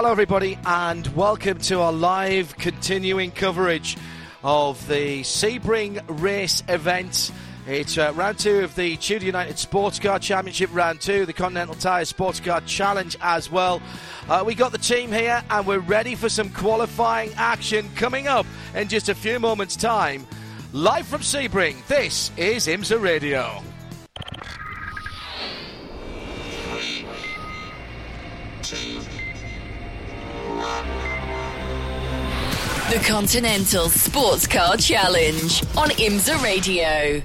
Hello, everybody, and welcome to our live continuing coverage of the Sebring race event. It's uh, round two of the Tudor United Sports Car Championship, round two, the Continental Tire Sports Car Challenge as well. Uh, we got the team here, and we're ready for some qualifying action coming up in just a few moments' time. Live from Sebring, this is IMSA Radio. The Continental Sports Car Challenge on IMSA Radio.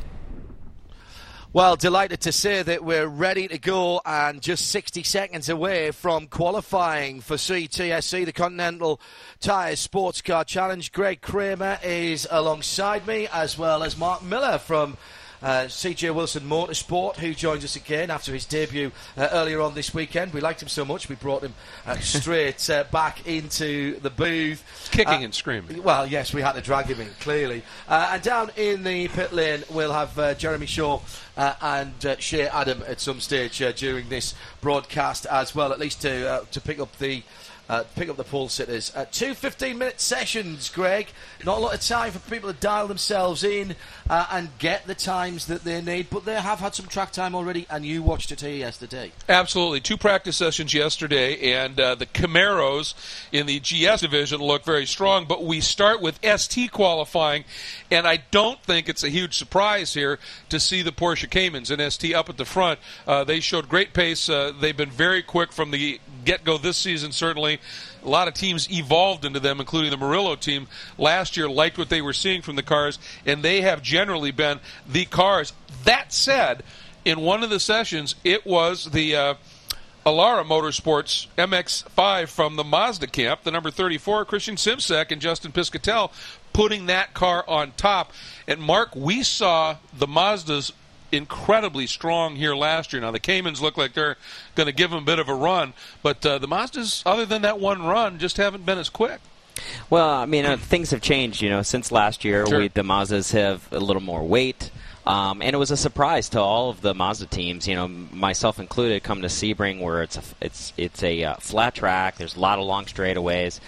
Well, delighted to say that we're ready to go and just 60 seconds away from qualifying for CTSC, the Continental Tyres Sports Car Challenge. Greg Creamer is alongside me, as well as Marc Miller from uh, CJ Wilson Motorsport, who joins us again after his debut uh, earlier on this weekend. We liked him so much, we brought him uh, straight uh, back into the booth. Kicking Uh, and screaming. Well, yes, we had to drag him in, clearly. Uh, and down in the pit lane, we'll have uh, Jeremy Shaw uh, and uh, Shea Adam at some stage uh, during this broadcast as well, at least to, uh, to pick up the. Uh, pick up the pole sitters. Uh, two 15 minute sessions, Greg. Not a lot of time for people to dial themselves in uh, and get the times that they need, but they have had some track time already, and you watched it here yesterday. Absolutely. Two practice sessions yesterday, and uh, the Camaros in the GS division look very strong. But we start with ST qualifying, and I don't think it's a huge surprise here to see the Porsche Caymans and ST up at the front. Uh, they showed great pace. Uh, they've been very quick from the get go this season, certainly. A lot of teams evolved into them, including the Murillo team last year, liked what they were seeing from the cars, and they have generally been the cars. That said, in one of the sessions, it was the. Uh, Alara Motorsports MX5 from the Mazda camp, the number 34, Christian Simsek and Justin Piscitell putting that car on top. And Mark, we saw the Mazdas incredibly strong here last year. Now the Caymans look like they're going to give them a bit of a run, but uh, the Mazdas, other than that one run, just haven't been as quick. Well, I mean, uh, things have changed. You know, since last year, Sure. we, the Mazdas have a little more weight. Um, and it was a surprise to all of the Mazda teams, you know, myself included, come to Sebring where it's a, it's it's a uh, flat track. There's a lot of long straightaways,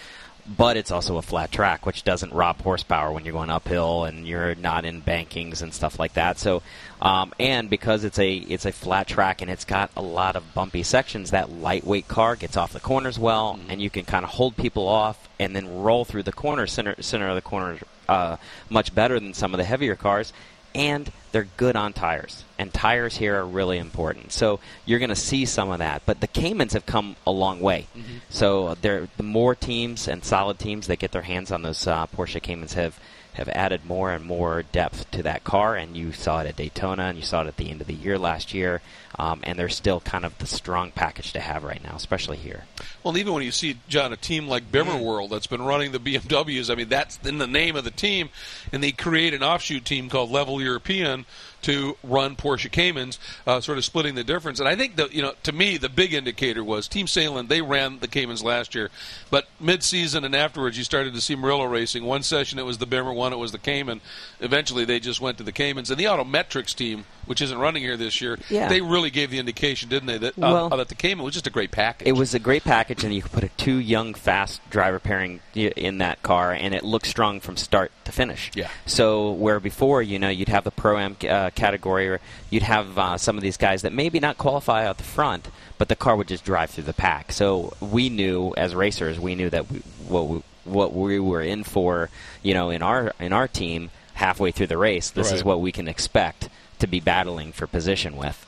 but it's also a flat track, which doesn't rob horsepower when you're going uphill and you're not in bankings and stuff like that. So, um, and because it's a it's a flat track and it's got a lot of bumpy sections, that lightweight car gets off the corners well, and you can kind of hold people off and then roll through the corner center center of the corner uh, much better than some of the heavier cars and they're good on tires. And tires here are really important. So you're going to see some of that. But the Caymans have come a long way. So they're, the more teams and solid teams that get their hands on those uh, Porsche Caymans have have added more and more depth to that car. And you saw it at Daytona, and you saw it at the end of the year last year. Um, and they're still kind of the strong package to have right now, especially here. Well, even when you see John a team like Bimmer World that's been running the BMWs, I mean that's in the name of the team, and they create an offshoot team called Level European to run Porsche Caymans, uh, sort of splitting the difference. And I think that you know, to me, the big indicator was Team Sahlen. They ran the Caymans last year, but mid-season and afterwards, you started to see Murillo racing. One session it was the Bimmer, one it was the Cayman. Eventually, they just went to the Caymans, and the Autometrics team, which isn't running here this year, Yeah. they really gave the indication, didn't they, that uh, Well- that the Cayman was just a great package. It was a great package, and you could put a two young, fast driver pairing in that car, and it looked strong from start to finish. Yeah. So where before, you know, you'd have the pro am uh, category, or you'd have uh, some of these guys that maybe not qualify out the front, but the car would just drive through the pack. So we knew as racers, we knew that we, what we, what we were in for, you know, in our in our team halfway through the race. This is what we can expect to be battling for position with.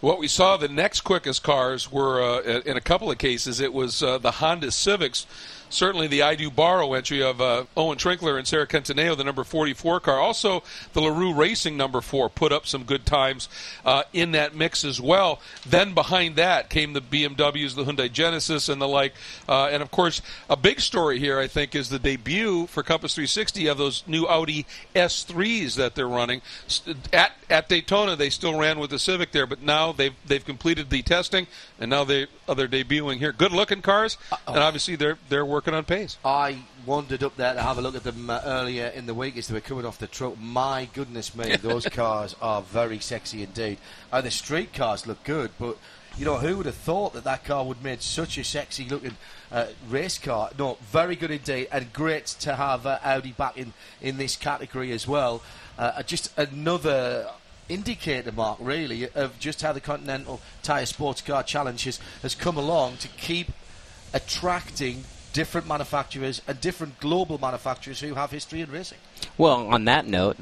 What we saw, the next quickest cars were, uh, in a couple of cases, it was uh, the Honda Civics certainly the I Do Borrow entry of uh, Owen Trinkler and Sarah Cattaneo, the number 44 car. Also, the LaRue Racing number four put up some good times uh, in that mix as well. Then behind that came the BMWs, the Hyundai Genesis, and the like. Uh, and of course, a big story here, I think, is the debut for Compass 360 of those new Audi S3s that they're running. At, at Daytona, they still ran with the Civic there, but now they've, they've completed the testing, and now they, they're debuting here. Good looking cars, and obviously they're, they're working on pace. I wandered up there to have a look at them uh, earlier in the week as they were coming off the truck. My goodness me, those cars are very sexy indeed. Uh, the street cars look good, but you know who would have thought that that car would made such a sexy looking uh, race car? No, very good indeed, and great to have uh, Audi back in in this category as well. Uh, just another indicator mark, really, of just how the Continental Tire Sports Car Challenge has, has come along to keep attracting different manufacturers and different global manufacturers who have history in racing. Well, on that note,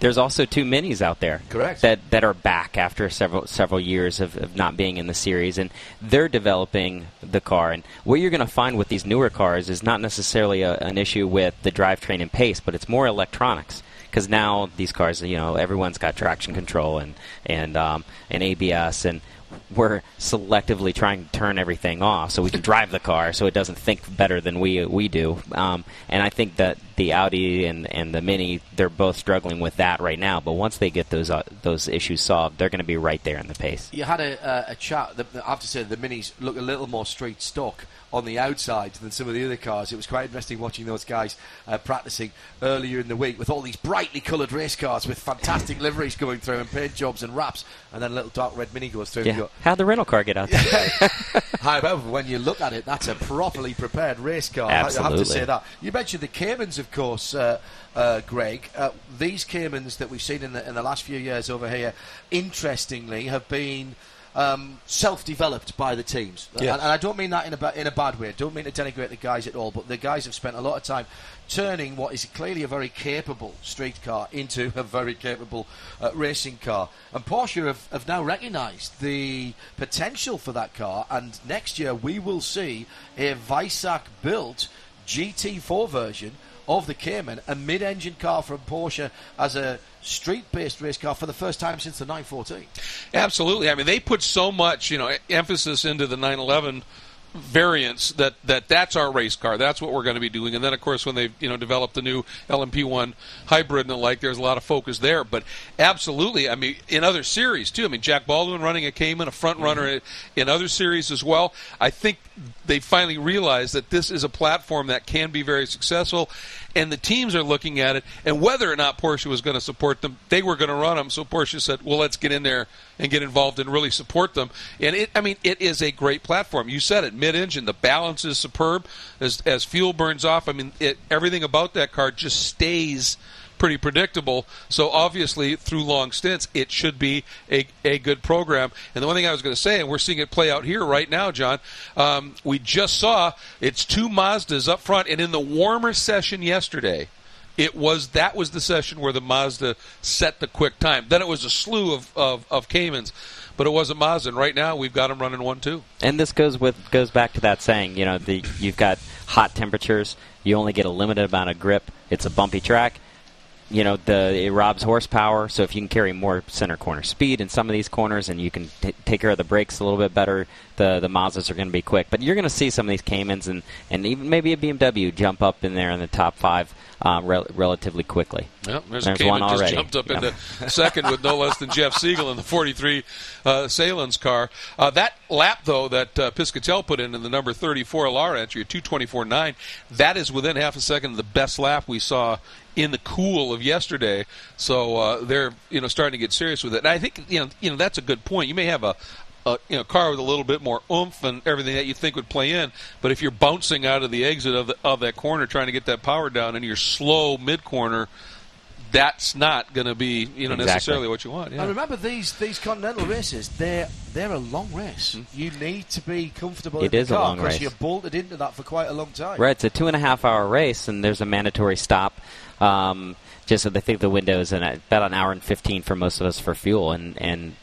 there's also two minis out there. Correct. That that are back after several several years of, of not being in the series, and they're developing the car. And what you're going to find with these newer cars is not necessarily a, an issue with the drivetrain and pace, but it's more electronics because now these cars, you know, everyone's got traction control and and um, and ABS, and we're selectively trying to turn everything off so we can drive the car so it doesn't think better than we we do. Um, and I think that the Audi and, and the Mini they're both struggling with that right now. But once they get those uh, those issues solved, they're going to be right there in the pace. You had a, uh, a chat. The, I have to say the Minis look a little more straight stock on the outside than some of the other cars. It was quite interesting watching those guys uh, practicing earlier in the week with all these brightly coloured race cars with fantastic liveries going through and paint jobs and wraps, and then a little dark red Mini goes through. Yeah. How'd the rental car get out there? However, when you look at it, that's a properly prepared race car. Absolutely. I have to say that. You mentioned the Caymans, of course. Uh, uh, Greg. Uh, these Caymans that we've seen in the, in the last few years over here, interestingly, have been um, self-developed by the teams, Yeah. and, and I don't mean that in a ba- in a bad way. I don't mean to denigrate the guys at all, but the guys have spent a lot of time turning what is clearly a very capable street car into a very capable uh, racing car. And Porsche have, have now recognised the potential for that car, and next year we will see a Weissach-built GT4 version of the Cayman, a mid-engine car from Porsche as a street-based race car for the first time since the 914. Absolutely. I mean, they put so much, you know, emphasis into the 911 variants that, that that's our race car. That's what we're going to be doing. And then, of course, when they you know developed the new LMP1 hybrid and the like, there's a lot of focus there. But absolutely, I mean, in other series too. I mean, Jack Baldwin running a Cayman, a front mm-hmm. runner in other series as well. I think they finally realized that this is a platform that can be very successful. And the teams are looking at it, and whether or not Porsche was going to support them, they were going to run them. So Porsche said, "Well, let's get in there and get involved and really support them." And it, I mean, it is a great platform. You said it, mid-engine, the balance is superb. As as fuel burns off, I mean, it, everything about that car just stays pretty predictable. So obviously, through long stints, it should be a, a good program. And the one thing I was going to say, and we're seeing it play out here right now, John. Um, we just saw it's two Mazdas up front, and in the warmer session yesterday. It was that was the session where the Mazda set the quick time. Then it was a slew of, of, of Caymans, but it wasn't Mazda. And right now we've got them running one two. And this goes with goes back to that saying, you know, the you've got hot temperatures, you only get a limited amount of grip. It's a bumpy track. You know, the it robs horsepower. So if you can carry more center corner speed in some of these corners, and you can t- take care of the brakes a little bit better, the the Mazdas are going to be quick. But you're going to see some of these Caymans and and even maybe a BMW jump up in there in the top five um, rel- relatively quickly. Well, there's, There's a Cayman one just jumped up Yeah. into second with no less than Jeff Siegel in the 43 uh, Sahlen's car. Uh, that lap, though, that uh, Piscitell put in in the number 34 LR entry at 224.9, that is within half a second of the best lap we saw in the cool of yesterday. So uh, they're you know starting to get serious with it. And I think you know you know that's a good point. You may have a a you know car with a little bit more oomph and everything that you think would play in. But if you're bouncing out of the exit of the, of that corner trying to get that power down and you're slow mid corner, that's not going to be you know Exactly. necessarily what you want. Yeah. And remember these these continental races, they're they're a long race. You need to be comfortable It in is the a car long because race. you're bolted into that for quite a long time. Right, it's a two and a half hour race, and there's a mandatory stop. Um, just so they think the window is in about an hour and 15 for most of us for fuel, and and it,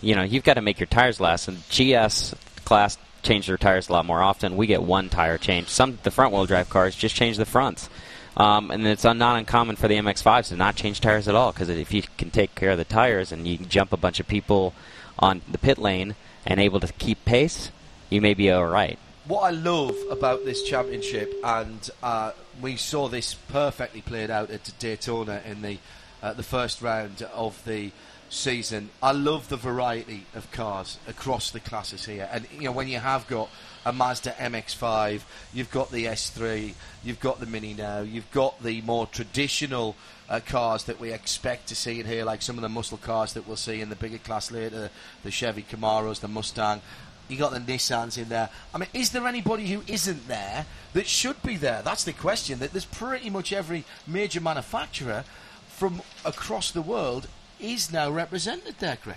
you know you've got to make your tires last. And GS class change their tires a lot more often. We get one tire change. Some the front wheel drive cars just change the fronts. Um, and it's not uncommon for the MX5s to not change tires at all because if you can take care of the tires and you jump a bunch of people on the pit lane and able to keep pace, you may be all right. What I love about this championship, and uh, we saw this perfectly played out at Daytona in the uh, the first round of the season. I love the variety of cars across the classes here, and you know when you have got a Mazda MX-5, you've got the S3, you've got the Mini now, you've got the more traditional uh, cars that we expect to see in here, like some of the muscle cars that we'll see in the bigger class later, the Chevy Camaros, the Mustang. You got the Nissans in there. I mean, is there anybody who isn't there that should be there? That's the question. That there's pretty much every major manufacturer from across the world is now represented there, Greg.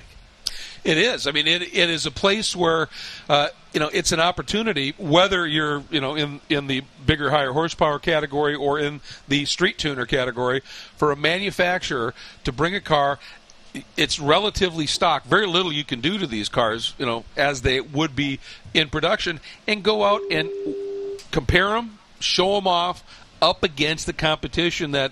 It is. I mean, it, it is a place where, uh, you know, it's an opportunity, whether you're, you know, in, in the bigger, higher horsepower category or in the street tuner category, for a manufacturer to bring a car. It's relatively stock. Very little you can do to these cars, you know, as they would be in production, and go out and compare them, show them off up against the competition that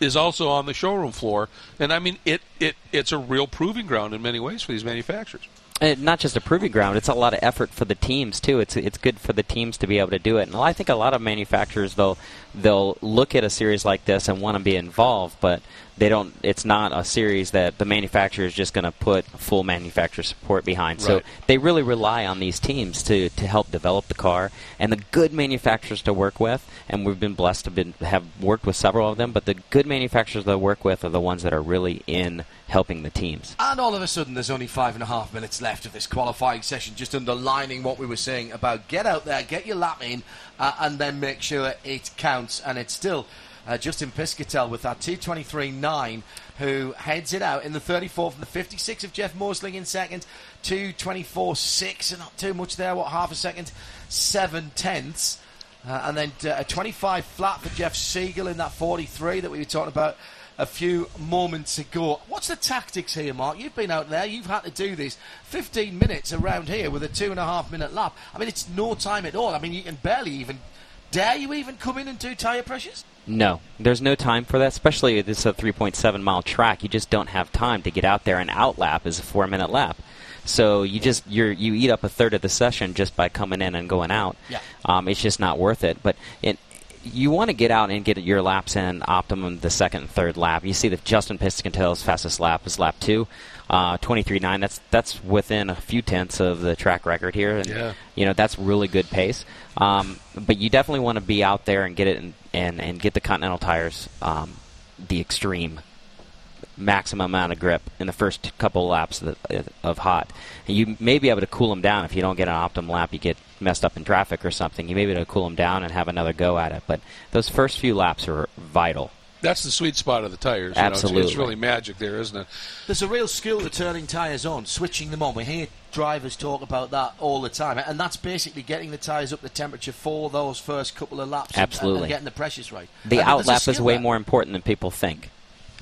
is also on the showroom floor. And I mean, it, it it's a real proving ground in many ways for these manufacturers. And not just a proving ground; it's a lot of effort for the teams too. It's it's good for the teams to be able to do it. And I think a lot of manufacturers, though, they'll look at a series like this and want to be involved, but they don't it's not a series that the manufacturer is just going to put full manufacturer support behind. Right. so they really rely on these teams to, to help develop the car. And the good manufacturers to work with and we've been blessed to been, have worked with several of them but the good manufacturers that work with are the ones that are really in helping the teams. And all of a sudden there's only five and a half minutes left of this qualifying session just underlining what we were saying about get out there get your lap in uh, and then make sure it counts. And it's still uh, Justin Piscitell with that 223.9, who heads it out in the 34 from the 56 of Jeff Mosing in second, 224.6, and not too much there, what, half a second, seven tenths. Uh, and then uh, a 25 flat for Jeff Siegel in that 43 that we were talking about a few moments ago. What's the tactics here, Mark? You've been out there, you've had to do this 15 minutes around here with a two and a half minute lap. I mean, it's no time at all. I mean, you can barely even. Dare you even come in and do tyre pressures? No, there's no time for that. Especially this is a 3.7 mile track. You just don't have time to get out there. An outlap is a four minute lap. So you just you you eat up a third of the session just by coming in and going out. Yeah. Um, it's just not worth it. But it, you want to get out and get your laps in optimum the second and third lap. You see that Justin Piscitell's fastest lap is lap two, uh, 23.9. That's that's within a few tenths of the track record here, and yeah. you know that's really good pace. Um, but you definitely want to be out there and get it in, and and get the Continental tires um, the extreme maximum amount of grip in the first couple laps of, the, of hot. And you may be able to cool them down if you don't get an optimum lap. You get messed up in traffic or something. You may be able to cool them down and have another go at it. But those first few laps are vital. That's the sweet spot of the tires. Absolutely, know? it's, it's, really magic there, isn't it? There's a real skill to turning tires on, switching them on. We hear drivers talk about that all the time, and that's basically getting the tires up to temperature for those first couple of laps. Absolutely, and, and getting the pressures right. The out lap is way there. more important than people think.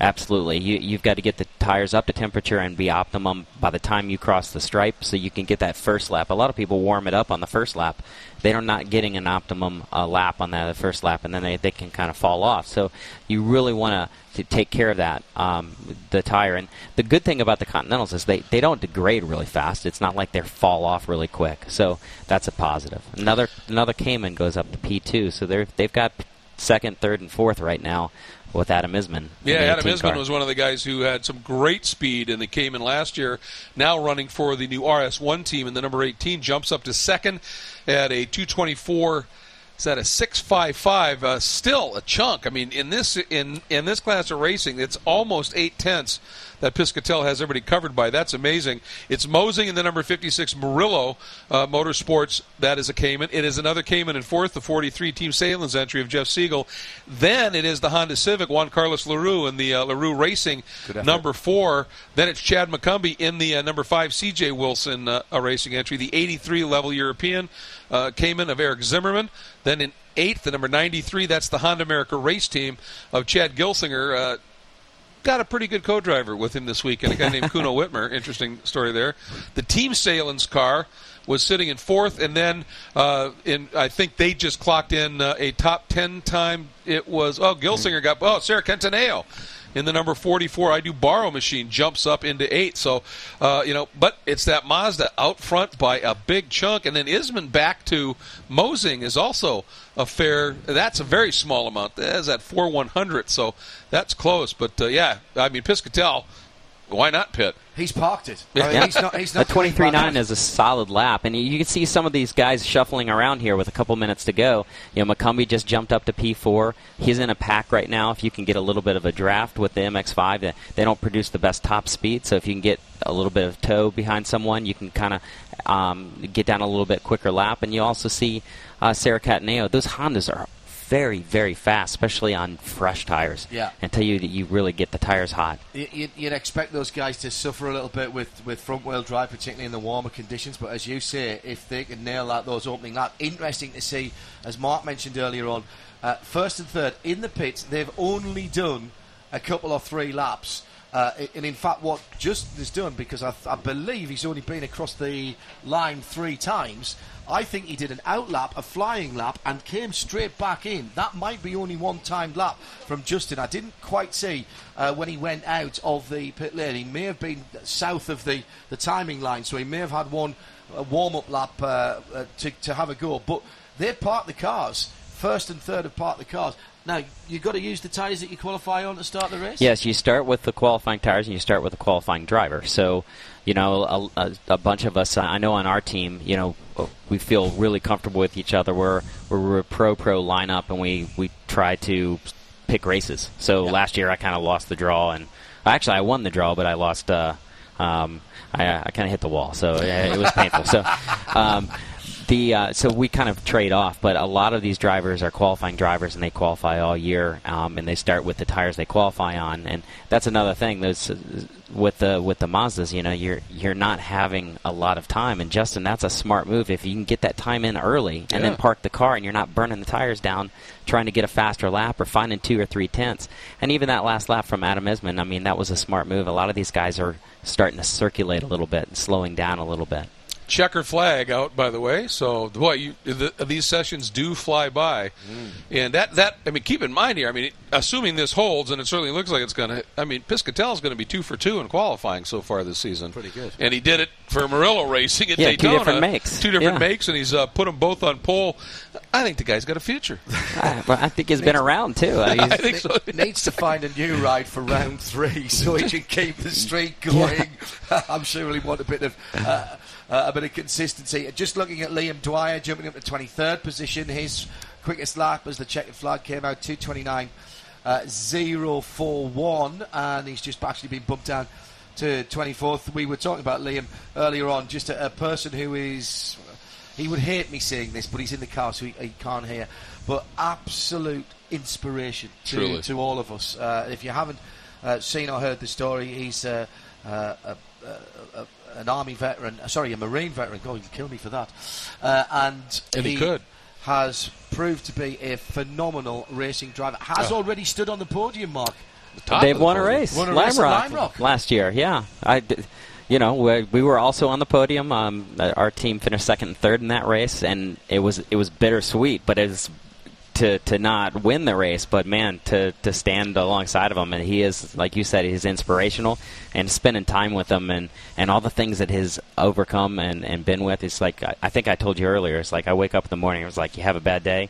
Absolutely. You, you've got to get the tires up to temperature and be optimum by the time you cross the stripe so you can get that first lap. A lot of people warm it up on the first lap. They're not getting an optimum uh, lap on that first lap, and then they, they can kind of fall off. So you really want to take care of that, um, the tire. And the good thing about the Continentals is they, they don't degrade really fast. It's not like they fall off really quick. So that's a positive. Another another Cayman goes up to P2, so they're, they've got second, third, and fourth right now with Adam Isman. Yeah, Adam Isman car. was one of the guys who had some great speed and they came in last year. Now running for the new RS1 team in the number 18, jumps up to second at a 224. Is that a 655? Uh, still a chunk. I mean, in this in in this class of racing, it's almost eight tenths that Piscitell has everybody covered by. That's amazing. It's Mosing in the number 56 Murillo uh, Motorsports. That is a Cayman. It is another Cayman in fourth, the 43 Team Sahlen's entry of Jeff Siegel. Then it is the Honda Civic, Juan Carlos LaRue in the uh, Leroux Racing number four. Then it's Chad McCumbee in the uh, number five CJ Wilson uh, racing entry, the 83 level European uh, Cayman of Eric Zimmerman. Then in eighth, the number 93, that's the Honda America race team of Chad Gilsinger. Uh, got a pretty good co-driver with him this weekend, a guy named Kuno Wittmer. Interesting story there. The team Sahlen's car was sitting in fourth, and then uh, in I think they just clocked in uh, a top ten time. It was oh Gilsinger got oh Sarah Cattaneo in the number 44 I do borrow machine jumps up into eight. So, uh, you know, but it's that Mazda out front by a big chunk, and then Isman back to Mosing is also a fair. That's a very small amount. That's at four one hundred, so that's close. But uh, yeah, I mean Piscitell why not pit? He's parked it. I mean, he's not, he's not a 23.9 is a solid lap, and you can see some of these guys shuffling around here with a couple minutes to go. You know, McCumbee just jumped up to P4. He's in a pack right now. If you can get a little bit of a draft with the MX5, they don't produce the best top speed. So if you can get a little bit of toe behind someone, you can kind of um, get down a little bit quicker lap. And you also see uh, Sarah Cattaneo. Those Hondas are very, very fast, especially on fresh tires. Yeah. Until you you really get the tires hot. You'd, you'd expect those guys to suffer a little bit with, with front wheel drive, particularly in the warmer conditions. But as you say, if they can nail out those opening laps, interesting to see, as Mark mentioned earlier on, uh, first and third in the pits, they've only done a couple or three laps. Uh, and in fact, what Justin has done, because I, I believe he's only been across the line three times, I think he did an out lap, a flying lap, and came straight back in. That might be only one timed lap from Justin. I didn't quite see uh, when he went out of the pit lane. He may have been south of the, the timing line, so he may have had one warm up lap uh, uh, to, to have a go. But they parked the cars. First and third have parked the cars. Now, you've got to use the tyres that you qualify on to start the race? Yes, you start with the qualifying tyres and you start with the qualifying driver. So, you know, a, a, a, bunch of us, I know on our team, you know, we feel really comfortable with each other. We're, we're a pro pro lineup and we, we try to pick races. So last year I kind of lost the draw and actually I won the draw, but I lost. Uh, um, I, I kind of hit the wall, so it was painful. So, um, the uh, so we kind of trade off, but a lot of these drivers are qualifying drivers, and they qualify all year, um, and they start with the tires they qualify on, and that's another thing. There's with the with the Mazdas, you know, you're you're not having a lot of time, and Justin, that's a smart move if you can get that time in early and yeah. then park the car, and you're not burning the tires down trying to get a faster lap or finding two or three tenths. And even that last lap from Adam Isman, I mean, that was a smart move. A lot of these guys are starting to circulate a little bit and slowing down a little bit checker flag out, by the way. So, boy, you, the, these sessions do fly by, mm. and that that I mean, keep in mind here. I mean, assuming this holds, and it certainly looks like it's going to. I mean, Piscitell is going to be two for two in qualifying so far this season. Pretty good. And he did it for Murillo Racing at yeah, Daytona. two different makes. Two different yeah. makes, and he's uh, put them both on pole. I think the guy's got a future. I, well, I think he's been around too. I think so. Needs to find a new ride for round three so he can keep the streak going. Yeah. I'm sure he'll want a bit of. Uh, uh, a bit of consistency. Just looking at Liam Dwyer jumping up to 23rd position, his quickest lap as the checkered flag came out 229. Uh, 041, and he's just actually been bumped down to 24th. We were talking about Liam earlier on, just a, a person who is. He would hate me saying this, but he's in the car, so he, he can't hear. But absolute inspiration to, to all of us. Uh, if you haven't uh, seen or heard the story, he's uh, uh, a, a, an army veteran, uh, sorry, a marine veteran. God, you kill me for that. Uh, and, and, he, he could. has proved to be a phenomenal racing driver. Has oh. already stood on the podium, Mark. The They've the won a race. Won a Lime, race Rock Lime Rock last year. Yeah, I. Did, you know, we, we were also on the podium. Um, our team finished second and third in that race, and it was it was bittersweet. But it's to to not win the race, but man, to to stand alongside of him, and he is like you said, he's inspirational, and spending time with him, and and all the things that he's overcome and and been with. It's like I, I think I told you earlier. It's like I wake up in the morning, it was like you have a bad day.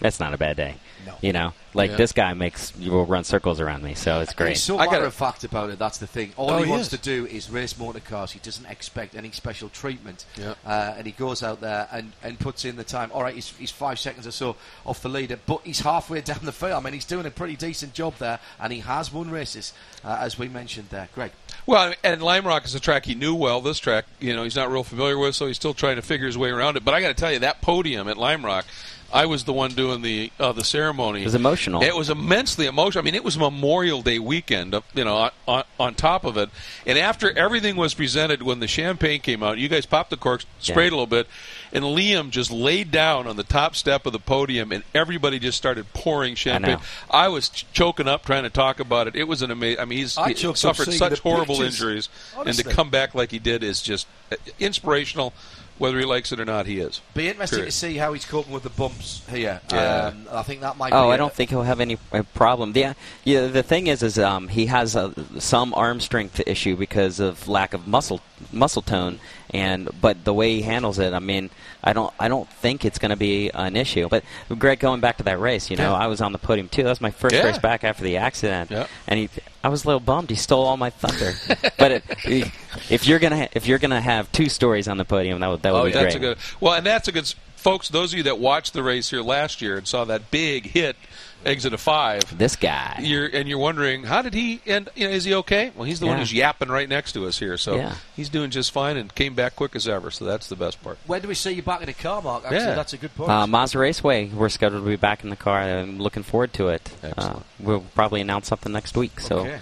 That's not a bad day. No. You know, like yeah. this guy makes you will run circles around me, so it's great. He's so I matter of fact about it. That's the thing. All oh, he, he wants is. to do is race motor cars. He doesn't expect any special treatment, yeah. uh, and he goes out there and, and puts in the time. All right, he's, he's five seconds or so off the leader, but he's halfway down the field. I mean, he's doing a pretty decent job there, and he has won races, uh, as we mentioned there. Greg. Well, and Lime Rock is a track he knew well. This track, you know, he's not real familiar with, so he's still trying to figure his way around it. But I got to tell you, that podium at Lime Rock I was the one doing the uh, the ceremony. It was emotional. It was immensely emotional. I mean, it was Memorial Day weekend, uh, you know, on, on top of it. And after everything was presented, when the champagne came out, you guys popped the corks, sprayed Yeah. a little bit, and Liam just laid down on the top step of the podium, and everybody just started pouring champagne. know. I, was ch- choking up trying to talk about it. It was an amazing. I mean, he's I he suffered such horrible pictures. injuries, and to come back like he did is just uh, inspirational. Whether he likes it or not, he is. Be interesting Period. to see how he's coping with the bumps here. Yeah. Um, I think that might. Oh, be I a- don't think he'll have any uh, problem. Yeah, yeah. The thing is, is um, he has a, some arm strength issue because of lack of muscle muscle tone, and but the way he handles it, I mean, I don't I don't think it's going to be an issue. But Greg, going back to that race, you know, Yeah. I was on the podium too. That was my first Yeah. race back after the accident, Yeah. and he. I was a little bummed. He stole all my thunder. but it, if you're gonna if you're gonna have two stories on the podium, that would that would Oh, be that's great. a good. Well, and that's a good. Folks, those of you that watched the race here last year and saw that big hit, exit of five, this guy. you're and you're wondering how did he end? You know, is he okay? Well, he's the one who's yapping right next to us here, so Yeah. he's doing just fine and came back quick as ever. So that's the best part. When do we see you back in the car, Mark? Actually, Yeah. that's a good point. Uh, Mazda Raceway, we're scheduled to be back in the car. I'm looking forward to it. Uh, we'll probably announce something next week. So Okay.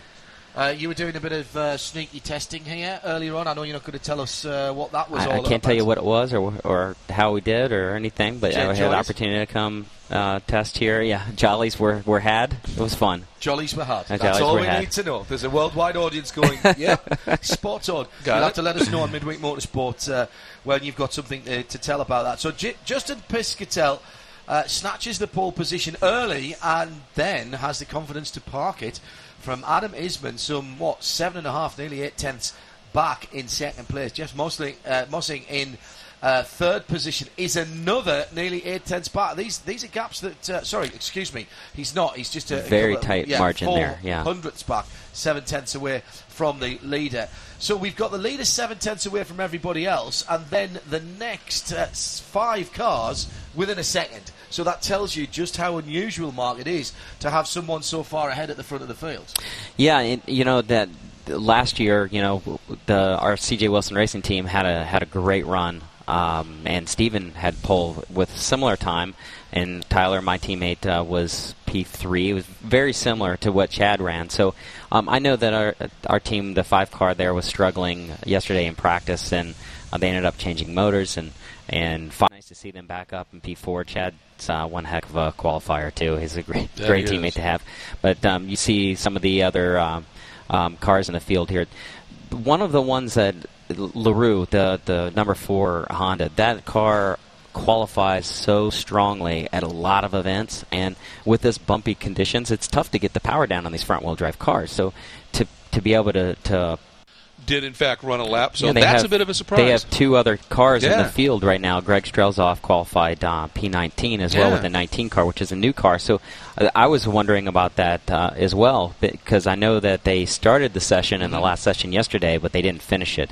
Uh, you were doing a bit of uh, sneaky testing here earlier on. I know you're not going to tell us uh, what that was all I, I can't tell you what it was or or how we did or anything, but Jet I had the opportunity to come uh, test here. Yeah, jollies were, were had. It was fun. Jollies were had. That's all we had. need to know. There's a worldwide audience going, yeah, spot on. Got You'll it. have to let us know on Midweek Motorsport uh, when you've got something to, to tell about that. So J- Justin Piscitell uh, snatches the pole position early and then has the confidence to park it from Adam Isman, some, what, seven and a half, nearly eight tenths back in second place. Jeff Mosing, uh, Mosing in uh, third position is another nearly eight tenths back. These these are gaps that. Uh, sorry, excuse me. He's not. He's just a a Very couple tight yeah, margin there, yeah. hundredths back, seven tenths away from the leader. So we've got the leader seven tenths away from everybody else, and then the next uh, five cars within a second. So that tells you just how unusual, Mark, it is to have someone so far ahead at the front of the field. Yeah, it, you know that last year, you know, the our CJ Wilson Racing team had a had a great run, um, and Steven had pole with similar time, and Tyler, my teammate, uh, was P three. It was very similar to what Chad ran. So um, I know that our our team, the five car there, was struggling yesterday in practice, and uh, they ended up changing motors and and fi- nice to see them back up in P four. Chad's uh, one heck of a qualifier too. He's a great Yeah, great teammate is. to have. But um, you see some of the other um, um, cars in the field here. One of the ones that Larue, the the number four Honda, that car qualifies so strongly at a lot of events, and with this bumpy conditions, it's tough to get the power down on these front wheel drive cars. So to to be able to to Did in fact run a lap, so yeah, that's have- a bit of a surprise. They have two other cars in the field right now. Greg Strelzoff qualified uh, P19 as well with the 19 car, which is a new car. So uh, I was wondering about that uh, as well because I know that they started the session in the Mm-hmm. last session yesterday, but they didn't finish it.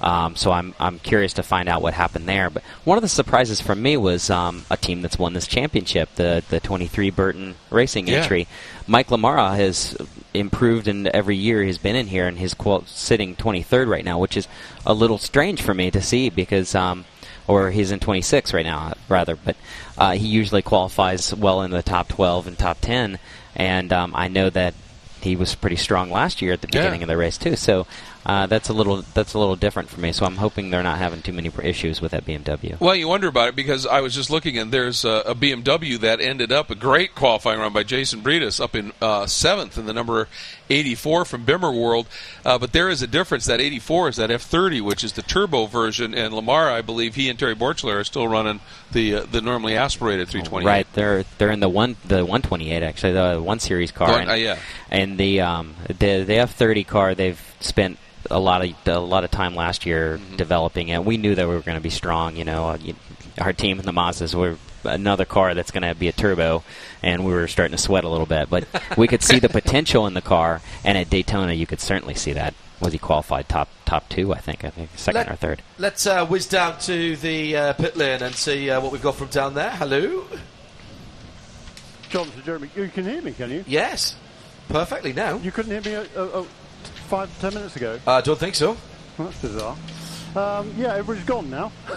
Um, so I'm I'm curious to find out what happened there. But one of the surprises for me was um, a team that's won this championship, the the 23 Burton Racing Yeah. entry. Mike LaMarra has improved in every year he's been in here, and he's sitting 23rd right now, which is a little strange for me to see because, um, or he's in 26 right now, rather. But uh, he usually qualifies well in the top 12 and top 10, and um, I know that he was pretty strong last year at the Yeah. beginning of the race too. So. Uh, that's a little that's a little different for me, so I'm hoping they're not having too many issues with that BMW. Well, you wonder about it because I was just looking, and there's a, a BMW that ended up a great qualifying run by Jason Breedis up in uh, seventh in the number 84 from Bimmer World. Uh, but there is a difference. That 84 is that F30, which is the turbo version, and Lamar, I believe, he and Terry Borcheller are still running the uh, the normally aspirated 328. Right, they're they're in the one the 128 actually the one series car. One- and, uh, yeah. and the um the the F30 car they've spent a lot of a lot of time last year Mm-hmm. developing it. We knew that we were going to be strong. You know, uh, you, our team in the Mazdas were another car that's going to be a turbo, and we were starting to sweat a little bit. But we could see the potential in the car, and at Daytona you could certainly see that. Was he qualified top top two? I think I think second Let- or third. Let's uh, whiz down to the uh, pit lane and see uh, what we've got from down there. Hello. John to Jeremy, you can hear me, can you? Yes, perfectly now. You couldn't hear me uh, uh, uh, five, ten minutes ago. I don't think so. That's bizarre. Um, yeah, everybody's gone now.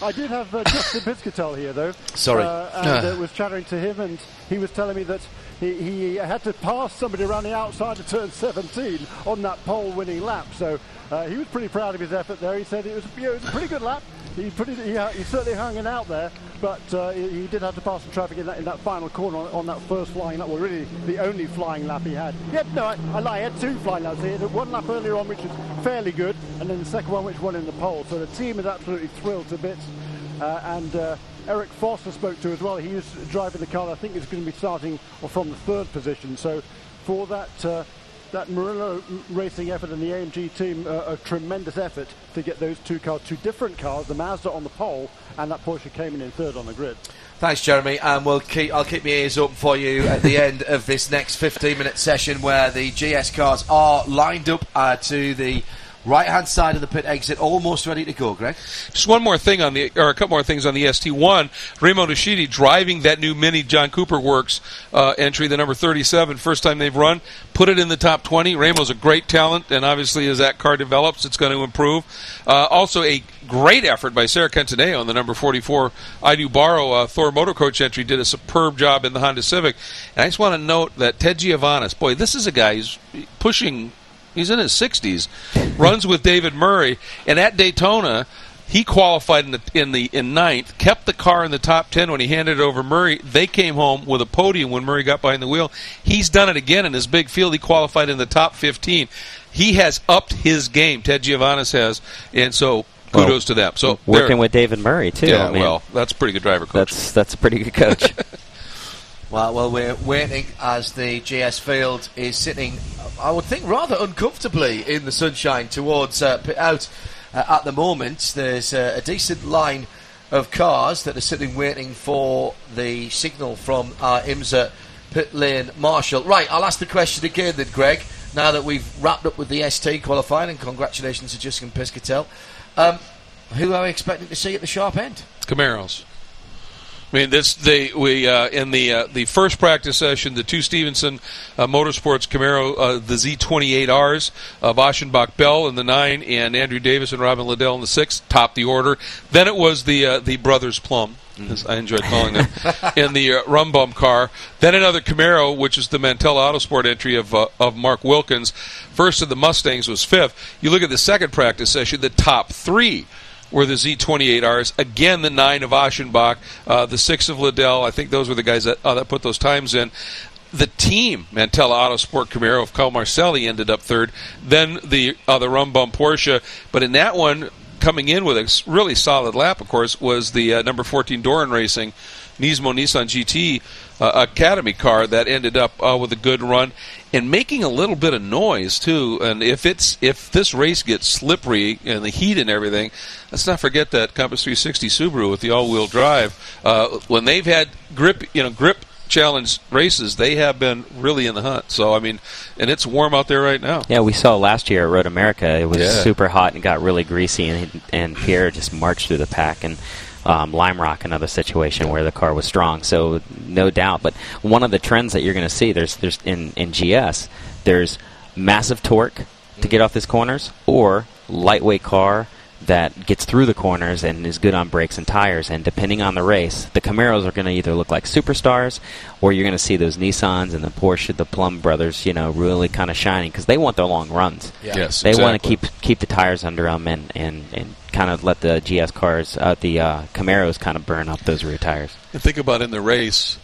I did have uh, Justin Piscitell here, though. Sorry. Uh, and uh, was chattering to him, and he was telling me that he, he had to pass somebody around the outside of turn 17 on that pole-winning lap. So uh, he was pretty proud of his effort there. He said it was, you know, it was a pretty good lap. He, pretty, he, he certainly hung it out there, but uh, he, he, did have to pass some traffic in that, in that final corner on, on, that first flying lap. Well, really, the only flying lap he had. Yep, no, I, I lie. He had two flying laps. He had one lap earlier on, which was fairly good, and then the second one, which won in the pole. So the team is absolutely thrilled to bits. Uh, and uh, Eric Foster spoke to as well. He is driving the car. I think is going to be starting from the third position. So for that uh, that Murillo Racing effort and the AMG team, uh, a tremendous effort to get those two cars, two different cars, the Mazda on the pole and that Porsche came in in third on the grid. Thanks, Jeremy, and we'll keep. I'll keep my ears open for you at the end of this next 15-minute session where the GS cars are lined up uh, to the Right hand side of the pit exit, almost ready to go, Greg. Just one more thing on the, or a couple more things on the ST1. Raymond Nishidi driving that new Mini John Cooper Works uh, entry, the number 37, first time they've run, put it in the top 20. Raymond's a great talent, and obviously as that car develops, it's going to improve. Uh, also, a great effort by Sarah Cattaneo on the number 44 I Do Borrow uh, Thor Motor Coach entry. Did a superb job in the Honda Civic. And I just want to note that Ted Giovanis, boy, this is a guy who's pushing He's in his 60s. runs with David Murray, and at Daytona, he qualified in the in the in ninth, kept the car in the top ten when he handed it over Murray. They came home with a podium when Murray got behind the wheel. He's done it again in his big field. He qualified in the top fifteen. He has upped his game. Ted Giovanis has, and so kudos well, to them. So working with David Murray too. Yeah, I mean, well, that's a pretty good driver coach. That's that's a pretty good coach. well, well, we're waiting as the GS field is sitting I would think, rather uncomfortably in the sunshine towards uh, pit out uh, at the moment. There's uh, a decent line of cars that are sitting waiting for the signal from our IMSA pit lane marshal. Right, I'll ask the question again then, Greg, now that we've wrapped up with the ST qualifying, and congratulations to Justin Piscitell. Um, who are we expecting to see at the sharp end? Camaros. I mean, this they we uh, in the uh, the first practice session, the two Stevenson uh, Motorsports Camaro, uh, the Z28Rs, uh, Aschenbach Bell in the nine, and Andrew Davis and Robin Liddell in the six, topped the order. Then it was the uh, the brothers Plumb. As I enjoyed calling them, in the uh, rum bum car. Then another Camaro, which is the Mantella Autosport entry of uh, of Mark Wilkins. First of the Mustangs was fifth. You look at the second practice session, the top three were the Z28Rs. Again, the nine of Aschenbach, uh, the six of Liddell. I think those were the guys that, uh, that put those times in. The team, Mantella Autosport Camaro of Carl Marcelli, ended up third. Then the uh, the Rum Porsche. But in that one, coming in with a really solid lap, of course, was the uh, number 14 Doran Racing Nismo Nissan GT uh, Academy car that ended up uh, with a good run and making a little bit of noise too. And if it's if this race gets slippery and the heat and everything, let's not forget that Compass 360 Subaru with the all-wheel drive. Uh, when they've had grip, you know, grip challenge races, they have been really in the hunt. So I mean, and it's warm out there right now. Yeah, we saw last year at Road America. It was yeah. super hot and got really greasy, and and Pierre just marched through the pack and um, Lime Rock, another situation where the car was strong. So no doubt. But one of the trends that you're going to see there's there's in in GS there's massive torque to get off these corners or lightweight car that gets through the corners and is good on brakes and tires. And depending on the race, the Camaros are going to either look like superstars, or you're going to see those Nissans and the Porsche, the Plumb brothers, you know, really kind of shining because they want their long runs. Yeah. Yes, they exactly. want to keep keep the tires under them and and and kind of let the GS cars, uh, the uh, Camaros, kind of burn up those rear tires. And think about in the race,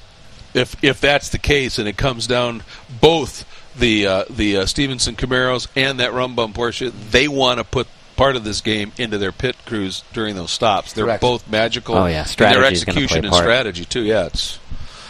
if if that's the case, and it comes down both the uh, the uh, Stevenson Camaros and that Rum Bum Porsche, they want to put part of this game into their pit crews during those stops. They're Correct. both magical oh, yeah. in their execution and strategy too. Yeah, it's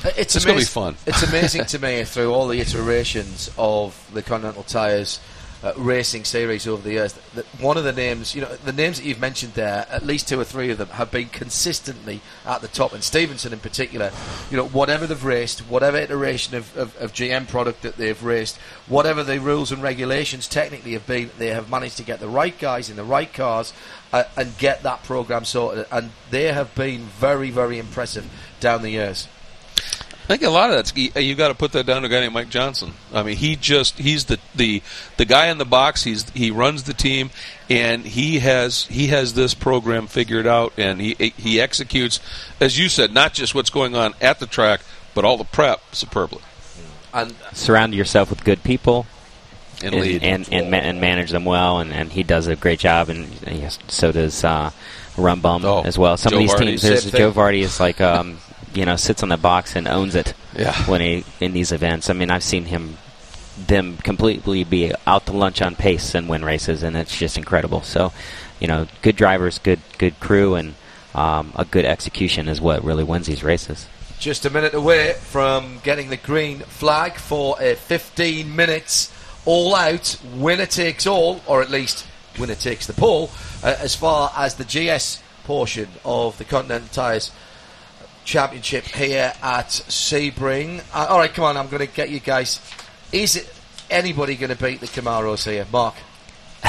uh, it's, it's going to be fun. It's amazing to me through all the iterations of the Continental Tires uh, racing series over the years. One of the names, you know, the names that you've mentioned there, at least two or three of them have been consistently at the top. And Stevenson, in particular, you know, whatever they've raced, whatever iteration of, of, of GM product that they've raced, whatever the rules and regulations technically have been, they have managed to get the right guys in the right cars uh, and get that program sorted. And they have been very, very impressive down the years. I think a lot of that's you got to put that down to a guy named Mike Johnson. I mean, he just he's the the the guy in the box. He's he runs the team, and he has he has this program figured out, and he he executes, as you said, not just what's going on at the track, but all the prep superbly. And surround yourself with good people, and and lead. and, and, ma- and manage them well, and, and he does a great job, and, and yes, so does uh, Rumbum Oh, as well. Some Joe of these Vardy, teams, there's Joe. Vardy is like um, you know sits on the box and owns it Yeah. when he in these events. I mean, I've seen him them completely be out to lunch on pace and win races, and it's just incredible. So, you know, good drivers, good good crew, and um, a good execution is what really wins these races. Just a minute away from getting the green flag for a 15 minutes all out winner takes all, or at least winner takes the pole, uh, as far as the GS portion of the Continental Tires Championship here at Sebring. Uh, all right, come on, I'm going to get you guys. Is anybody going to beat the Camaros here, Marc?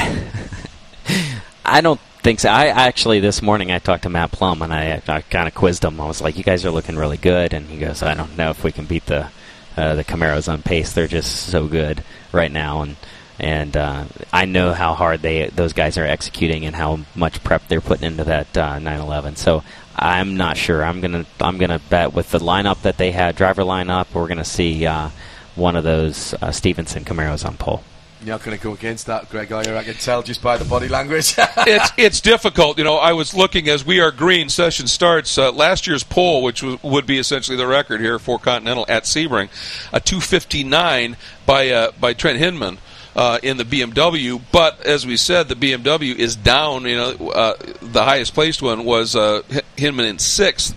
I don't think so. I actually this morning I talked to Matt Plumb and I, I kind of quizzed him. I was like, "You guys are looking really good," and he goes, "I don't know if we can beat the uh, the Camaros on pace. They're just so good right now." And and uh, I know how hard they those guys are executing and how much prep they're putting into that uh, 911. So I'm not sure. I'm gonna I'm gonna bet with the lineup that they had, driver lineup, we're gonna see uh, one of those uh, Stevenson Camaros on pole. You're not going to go against that, Greg, are you? I can tell just by the body language. it's it's difficult. You know, I was looking as we are green. Session starts uh, last year's pole, which w- would be essentially the record here for Continental at Sebring, a 259 by uh, by Trent Hindman. Uh, in the BMW, but as we said, the BMW is down. You know, uh, the highest placed one was uh, Hindman in sixth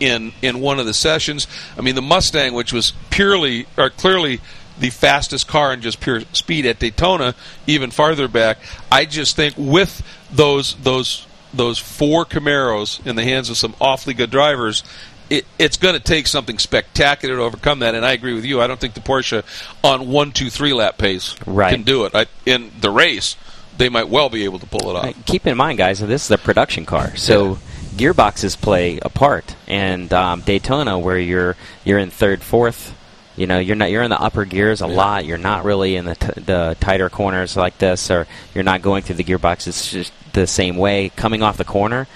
in in one of the sessions. I mean, the Mustang, which was purely or clearly the fastest car in just pure speed at Daytona, even farther back. I just think with those those those four Camaros in the hands of some awfully good drivers. It, it's going to take something spectacular to overcome that, and I agree with you. I don't think the Porsche on one, two, three lap pace Right. can do it. I, in the race, they might well be able to pull it off. Keep in mind, guys, this is a production car, so gearboxes play a part. And um, Daytona, where you're you're in third, fourth, you know, you're not you're in the upper gears a lot. You're not really in the t- the tighter corners like this, or you're not going through the gearboxes just the same way. Coming off the corner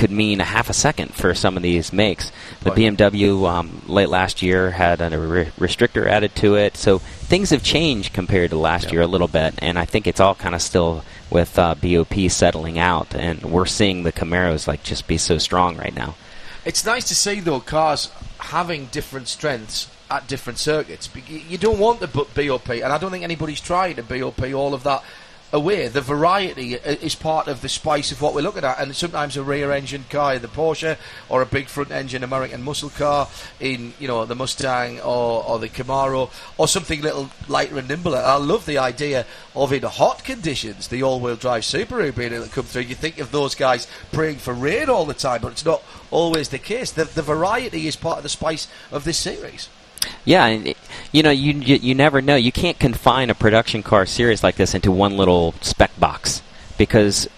could mean a half a second for some of these makes. The BMW um, late last year had a re- restrictor added to it, so things have changed compared to last year a little bit, and I think it's all kind of still with uh, BOP settling out, and we're seeing the Camaros like just be so strong right now. It's nice to see though cars having different strengths at different circuits. You don't want the BOP, and I don't think anybody's trying to BOP all of that away. The variety is part of the spice of what we're looking at, and sometimes a rear-engine car the Porsche, or a big front-engine American muscle car in you know the Mustang or, or the Camaro, or something little lighter and nimbler. I love the idea of in hot conditions the all-wheel drive Subaru being able to come through. You think of those guys praying for rain all the time, but it's not always the case. The, the variety is part of the spice of this series. Yeah, you know, you, you you never know. You can't confine a production car series like this into one little spec box because,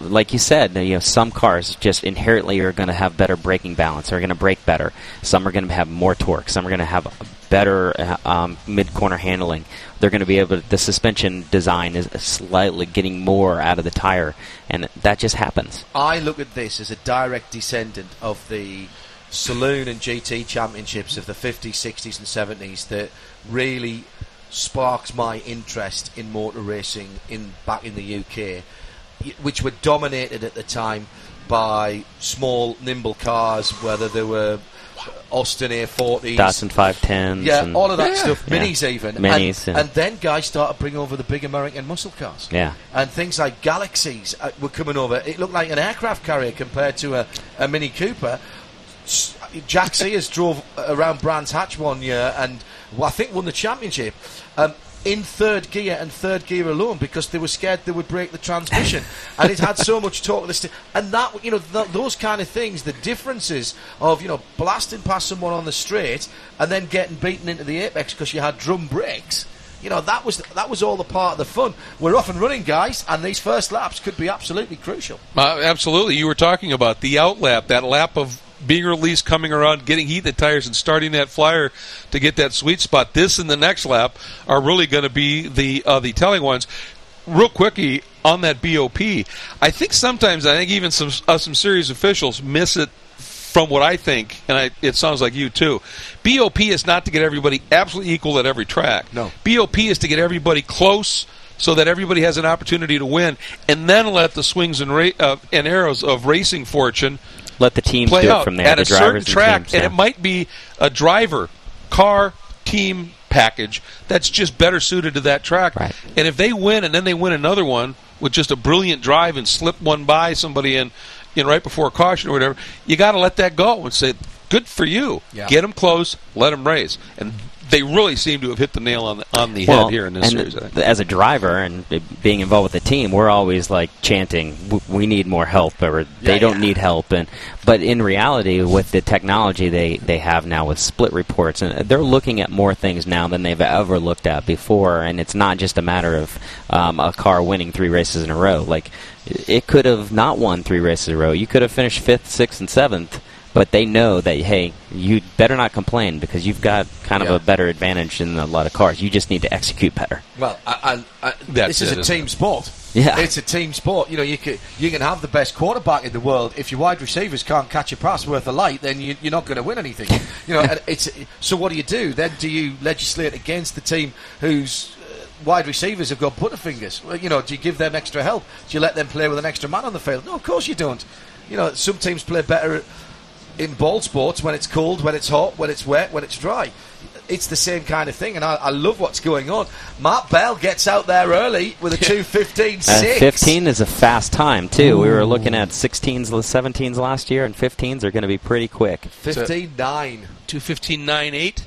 like you said, you know, some cars just inherently are going to have better braking balance. Are going to brake better. Some are going to have more torque. Some are going to have better uh, um, mid corner handling. They're going to be able. The suspension design is slightly getting more out of the tire, and that just happens. I look at this as a direct descendant of the saloon and GT championships of the 50s, 60s, and 70s that really sparked my interest in motor racing in back in the UK, which were dominated at the time by small, nimble cars, whether they were Austin A40s, Datsun 510s. yeah, and, all of that Yeah. stuff, Yeah. minis even, Minis, and, yeah. and then guys started bringing over the big American muscle cars Yeah. and things like Galaxies uh, were coming over. It looked like an aircraft carrier compared to a, a Mini Cooper. S- Jack Sears drove around Brands Hatch one year and well, I think won the championship um, in third gear and third gear alone because they were scared they would break the transmission and it had so much torque. This and that you know th- those kind of things, the differences of you know blasting past someone on the straight and then getting beaten into the apex because you had drum brakes. You know that was that was all the part of the fun. We're off and running, guys, and these first laps could be absolutely crucial. Uh, absolutely. You were talking about the outlap, that lap of being released, coming around, getting heat in the tires, and starting that flyer to get that sweet spot. This and the next lap are really going to be the uh, the telling ones. Real quickie on that BOP, I think sometimes I think even some uh, some series officials miss it from what I think, and I, it sounds like you too. BOP is not to get everybody absolutely equal at every track. No. BOP is to get everybody close so that everybody has an opportunity to win, and then let the swings and, ra- uh, and arrows of racing fortune Let the teams play do out it from there. at the a certain track, and, teams, and yeah. it might be a driver, car, team package that's just better suited to that track. Right. And if they win and then they win another one with just a brilliant drive and slip one by somebody in, in right before a caution or whatever, you got to let that go and say, "Good for you. Yeah. Get them close, let them race." And they really seem to have hit the nail on the on the well, head here in this and series. I th- as a driver and being involved with the team, we're always like chanting, "W- "We need more help," or "They Yeah, don't yeah. need help." And but in reality, with the technology they they have now with split reports, and they're looking at more things now than they've ever looked at before. And it's not just a matter of um, a car winning three races in a row. Like it could have not won three races in a row. You could have finished fifth, sixth, and seventh. But they know that hey, you better not complain because you've got kind of Yeah. a better advantage than a lot of cars. You just need to execute better. Well, I, I, I, this is a team it? sport. Yeah. it's a team sport. You know, you can you can have the best quarterback in the world. If your wide receivers can't catch a pass worth a light, then you, you're not going to win anything. You know, and it's so. What do you do then? Do you legislate against the team whose uh, wide receivers have got butterfingers? Well, you know, do you give them extra help? Do you let them play with an extra man on the field? No, of course you don't. You know, some teams play better in ball sports when it's cold, when it's hot, when it's wet, when it's dry. It's the same kind of thing, and I, I love what's going on. Matt Bell gets out there early with a two fifteen Uh, 15 is a fast time too. We were looking at 16s, 17s last year, and 15s are going to be pretty quick. fifteen nine. Two fifteen nine eight.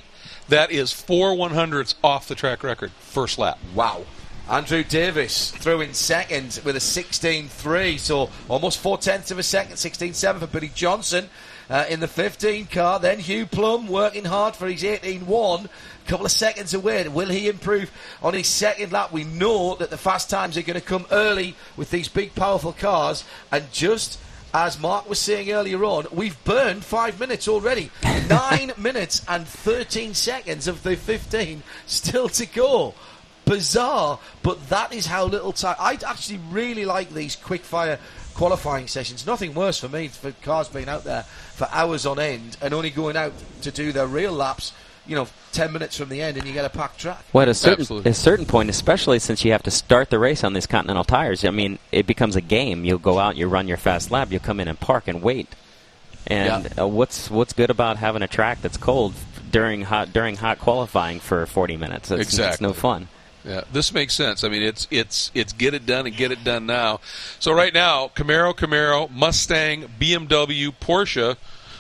That is four one hundredths off the track record first lap. Wow. Andrew Davis through in second with a 16.3, so almost four tenths of a second, 16.7 for Billy Johnson uh, in the 15 car. Then Hugh Plumb working hard for his 18 1. a couple of seconds away. Will he improve on his second lap? We know that the fast times are going to come early with these big, powerful cars, and just as Marc was saying earlier on, we've burned five minutes already. Nine minutes and 13 seconds of the 15 still to go. Bizarre, but that is how little time. I actually really like these quick fire qualifying sessions. Nothing worse for me for cars being out there for hours on end and only going out to do their real laps, you know, 10 minutes from the end and you get a packed track. Well, at a certain, Absolutely. a certain point, especially since you have to start the race on these Continental tires, I mean, it becomes a game. You'll go out, you run your fast lap, you'll come in and park and wait. And Yeah. uh, what's what's good about having a track that's cold during hot during hot qualifying for 40 minutes? It's, it's no fun. Yeah, this makes sense. I mean, it's it's it's get it done and get it done now. So right now, Camaro, Camaro, Mustang, BMW, Porsche.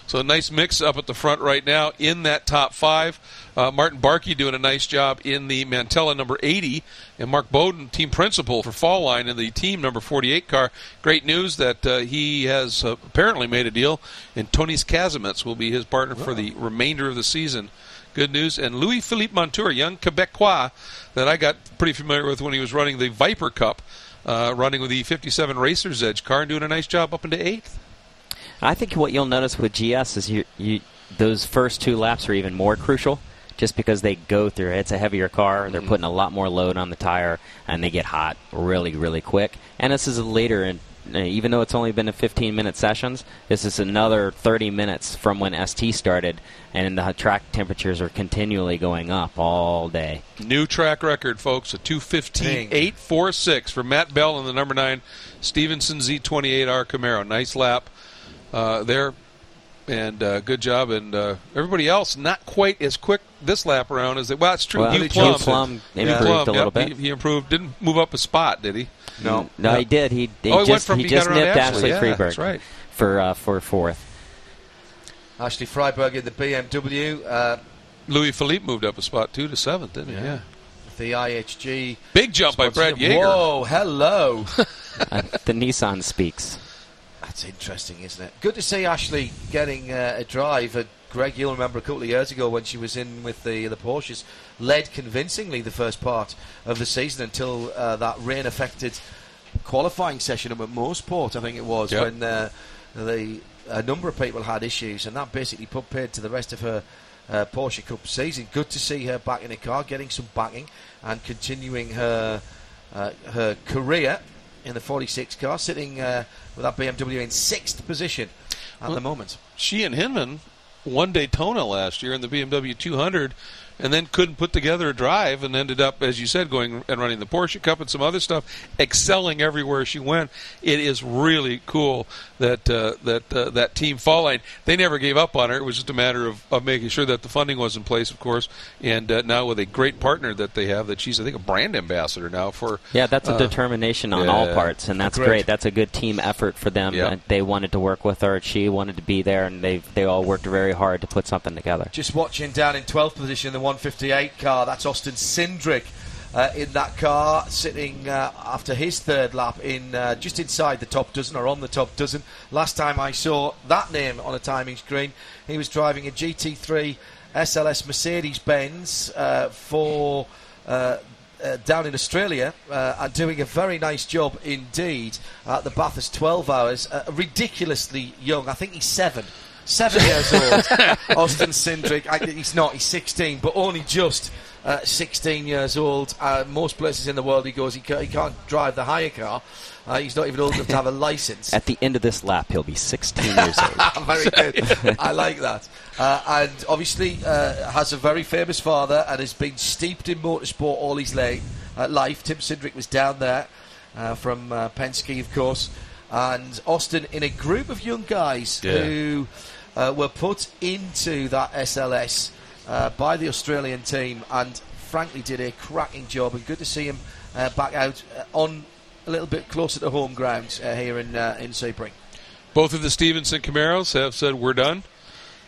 So a nice mix up at the front right now in that top five. Uh, Martin Barkey doing a nice job in the Mantella number 80, and Mark Boden, team principal for Fall Line in the team number 48 car. Great news that uh, he has uh, apparently made a deal, and Tonis Kasemets will be his partner for the remainder of the season. Good news. And Louis Philippe Montour, young Quebecois that I got pretty familiar with when he was running the Viper Cup, uh, running with the 57 Racers Edge car and doing a nice job up into eighth. I think what you'll notice with GS is you, you those first two laps are even more crucial, just because they go through. It's a heavier car. They're putting a lot more load on the tire, and they get hot really, really quick. And this is a later, in, even though it's only been a 15-minute sessions, this is another 30 minutes from when ST started, and the track temperatures are continually going up all day. New track record, folks, a 215.846 for Matt Bell in the number 9 Stevenson Z28R Camaro. Nice lap uh, there, and uh, good job. And uh, everybody else, not quite as quick this lap around as they. Well, it's true. Well, Hugh Hugh Plumb, Plumb Hugh improved Plumb, a little yep, bit. He, he improved. Didn't move up a spot, did he? No. No, he did. He, he Oh, he just from- he he just nipped Ashley. Ashley Yeah, Freiberg that's right. for uh, for fourth. Ashley Freiberg in the BMW, uh, Louis Philippe moved up a spot too to seventh, didn't he? Yeah. the IHG. Big jump by Brad sponsorship. Jaeger. Whoa, hello. Uh, the Nissan speaks. That's interesting, isn't it? Good to see Ashley getting uh, a drive. Uh, Greg, you'll remember a couple of years ago when she was in with the the Porsches, led convincingly the first part of the season until uh, that rain affected qualifying session up at Mosport, I think it was, Yep. when uh, the a number of people had issues, and that basically put paid to the rest of her uh, Porsche Cup season. Good to see her back in the car, getting some backing, and continuing her uh, her career in the 46 car, sitting uh, with that BMW in sixth position at Well, the moment. She and Hindman won Daytona last year in the BMW 200 and then couldn't put together a drive and ended up, as you said, going and running the Porsche Cup and some other stuff, excelling everywhere she went. It is really cool that uh, that uh, that team fall line. They never gave up on her. It was just a matter of, of making sure that the funding was in place, of course. And uh, now with a great partner that they have, that she's I think a brand ambassador now for. Yeah, that's a uh, determination on yeah. all parts, and that's Great. great. That's a good team effort for them. Yeah. They wanted to work with her. She wanted to be there, and they they all worked very hard to put something together. Just watching down in 12th position the 158 car, that's Austin Cindric uh, in that car, sitting uh, after his third lap in uh, just inside the top dozen or on the top dozen. Last time I saw that name on a timing screen, he was driving a GT3 SLS Mercedes Benz uh, for. Uh, uh, down in Australia and doing a very nice job indeed at the Bathurst 12 hours. Ridiculously young. I think he's seven. Seven years old. Austin Cindric. I, he's not, he's 16, but only just uh, 16 years old. Uh, most places in the world he goes, he, ca- he can't drive the higher car. Uh, he's not even old enough to have a license. At the end of this lap, he'll be 16 years old. very good. I like that. Uh, and obviously uh, has a very famous father and has been steeped in motorsport all his la- uh, life. Tim Cindric was down there uh, from uh, Penske, of course. And Austin in a group of young guys Yeah. who uh, were put into that SLS uh, by the Australian team and frankly did a cracking job. And good to see him uh, back out uh, on a little bit closer to home ground uh, here in, uh, in Sebring. Both of the Stevenson Camaros have said we're done,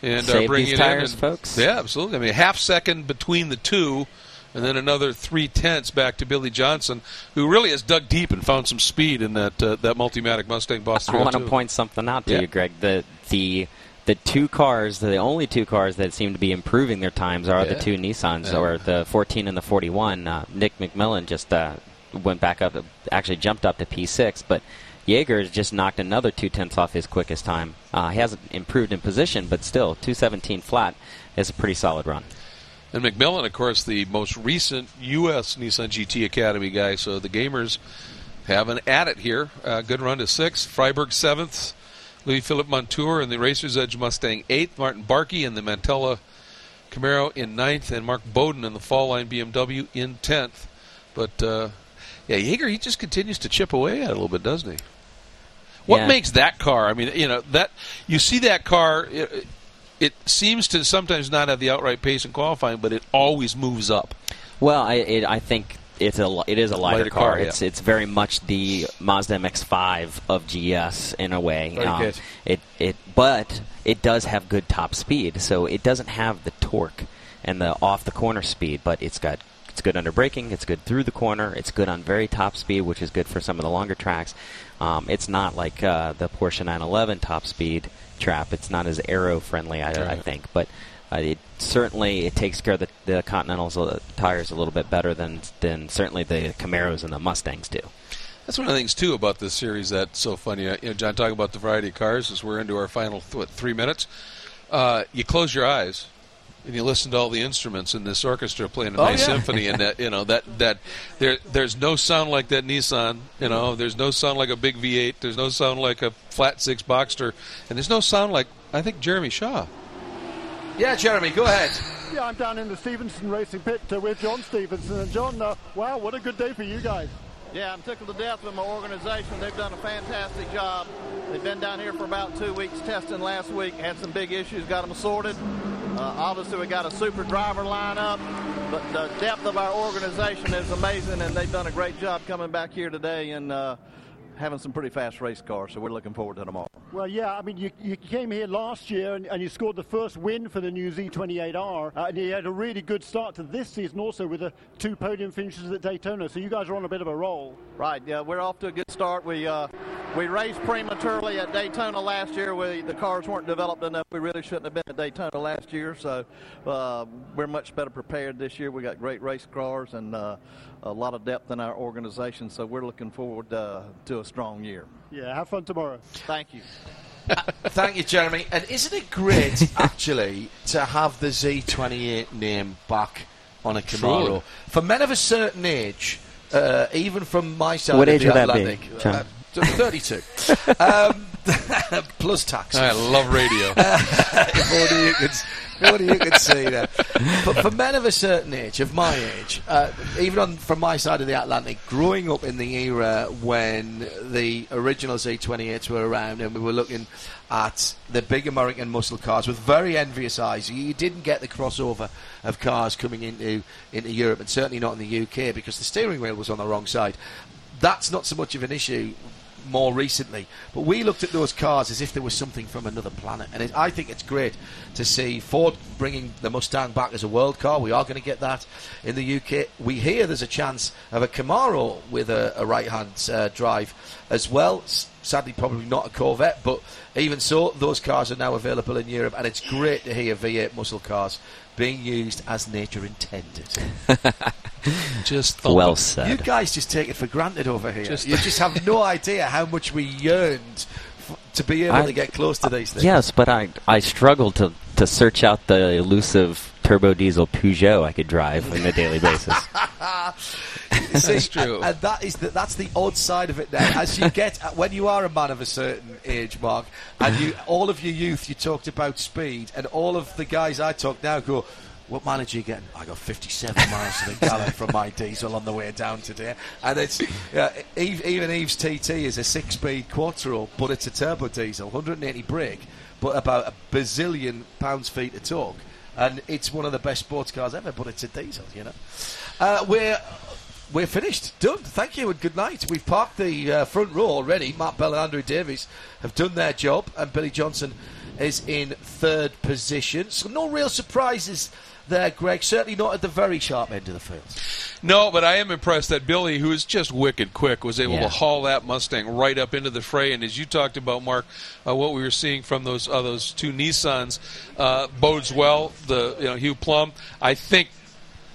and Save are bringing these it tires, in. And, folks. Yeah, absolutely. I mean, half second between the two, and then another three tenths back to Billy Johnson, who really has dug deep and found some speed in that uh, that Multimatic Mustang Boss I want to point something out to Yeah. you, Greg. The the the two cars, the only two cars that seem to be improving their times are the two Nissans, Yeah. or the 14 and the 41. Uh, Nick McMillan just uh, went back up, actually jumped up to P6, but Jaeger has just knocked another two tenths off his quickest time. Uh, he hasn't improved in position, but still, 217 flat is a pretty solid run. And McMillan, of course, the most recent U.S. Nissan GT Academy guy. So the gamers have an at it here. Uh, good run to sixth. Freiberg seventh. Louis Philippe Montour in the Racer's Edge Mustang eighth. Martin Barkey in the Mantella Camaro in ninth. And Mark Boden in the Fall Line BMW in tenth. But uh, yeah, Jaeger he just continues to chip away at it a little bit, doesn't he? What Yeah. makes that car? I mean, you know that you see that car. It, it seems to sometimes not have the outright pace in qualifying, but it always moves up. Well, I, it, I think it's a it is a lighter, Lighter car. car, yeah. It's it's very much the Mazda MX-5 of GS in a way. Um. It it but it does have good top speed, so it doesn't have the torque and the off the corner speed, but it's got it's good under braking, it's good through the corner, it's good on very top speed, which is good for some of the longer tracks. Um, it's not like uh, the Porsche 911 top speed trap. It's not as aero friendly, I, I think, but uh, it certainly it takes care of the, the Continentals uh, tires a little bit better than than certainly the Camaros and the Mustangs do. That's one of the things too about this series that's so funny. Uh, You know, John, talking about the variety of cars as we're into our final th- what, three minutes. Uh, you close your eyes and you listen to all the instruments in this orchestra playing a Oh, nice yeah. symphony, and that you know that that there there's no sound like that Nissan. You know, there's no sound like a big V8. There's no sound like a flat six Boxster, and there's no sound like I think Jeremy Shaw. Yeah, Jeremy, go ahead. Yeah, I'm down in the Stevenson Racing Pit uh, with John Stevenson. And John, uh, wow, what a good day for you guys. Yeah, I'm tickled to death with my organization. They've done a fantastic job. They've been down here for about two weeks testing last week. Had some big issues, got them sorted. Uh, obviously, we got a super driver lineup, but the depth of our organization is amazing, and they've done a great job coming back here today and uh, having some pretty fast race cars. So we're looking forward to tomorrow. Well, yeah, I mean, you, you came here last year and, and you scored the first win for the new Z28R, uh, and you had a really good start to this season also with the two podium finishes at Daytona. So you guys are on a bit of a roll. Right. Yeah, we're off to a good start. We uh, we raced prematurely at Daytona last year. We, the cars weren't developed enough. We really shouldn't have been at Daytona last year. So uh, we're much better prepared this year. We got great race cars and uh, a lot of depth in our organization. So we're looking forward uh, to a strong year. Yeah, have fun tomorrow. Thank you. Thank you, Jeremy. And isn't it great, actually, to have the Z28 name back on a Camaro? Truly. For men of a certain age, uh, even from my side What of age the would that be, Atlantic, uh, 32. um, plus tax. I love radio. if only you could, if you could see that. But for men of a certain age, of my age, uh, even on from my side of the Atlantic, growing up in the era when the original Z28s were around and we were looking at the big American muscle cars with very envious eyes, you didn't get the crossover of cars coming into into Europe and certainly not in the UK because the steering wheel was on the wrong side. That's not so much of an issue more recently. But we looked at those cars as if there was something from another planet, and it, I think it's great to see Ford bringing the Mustang back as a world car. We are going to get that in the UK. We hear there's a chance of a Camaro with a, a right-hand uh, drive as well. S- Sadly, probably not a Corvette, but even so, those cars are now available in Europe, and it's great to hear V8 muscle cars being used as nature intended. Just thump Well it. said. You guys just take it for granted over here. Just- you just have no idea how much we yearned f- to be able I- to get close to these things. Yes, but I I struggle to to search out the elusive turbo diesel Peugeot I could drive on a daily basis. See, That's true. And, and that is the, that's the odd side of it. Now, as you get when you are a man of a certain age, Marc, and you all of your youth, you talked about speed, and all of the guys I talk now go. What mileage are you getting? I got 57 miles to the gallon from my diesel on the way down today. And it's yeah, Eve, even Eve's TT is a six-speed quattro, but it's a turbo diesel, 180 brake, but about a bazillion pounds-feet of torque. And it's one of the best sports cars ever, but it's a diesel, you know. Uh, we're we're finished. Done. Thank you and good night. We've parked the uh, front row already. Matt Bell and Andrew Davis have done their job, and Billy Johnson is in third position. So no real surprises there, Greg. Certainly not at the very sharp end of the field. No, but I am impressed that Billy, who is just wicked quick, was able Yeah. to haul that Mustang right up into the fray. And as you talked about, Marc, uh, what we were seeing from those uh, those two Nissans uh, bodes well. The you know Hugh Plumb, I think.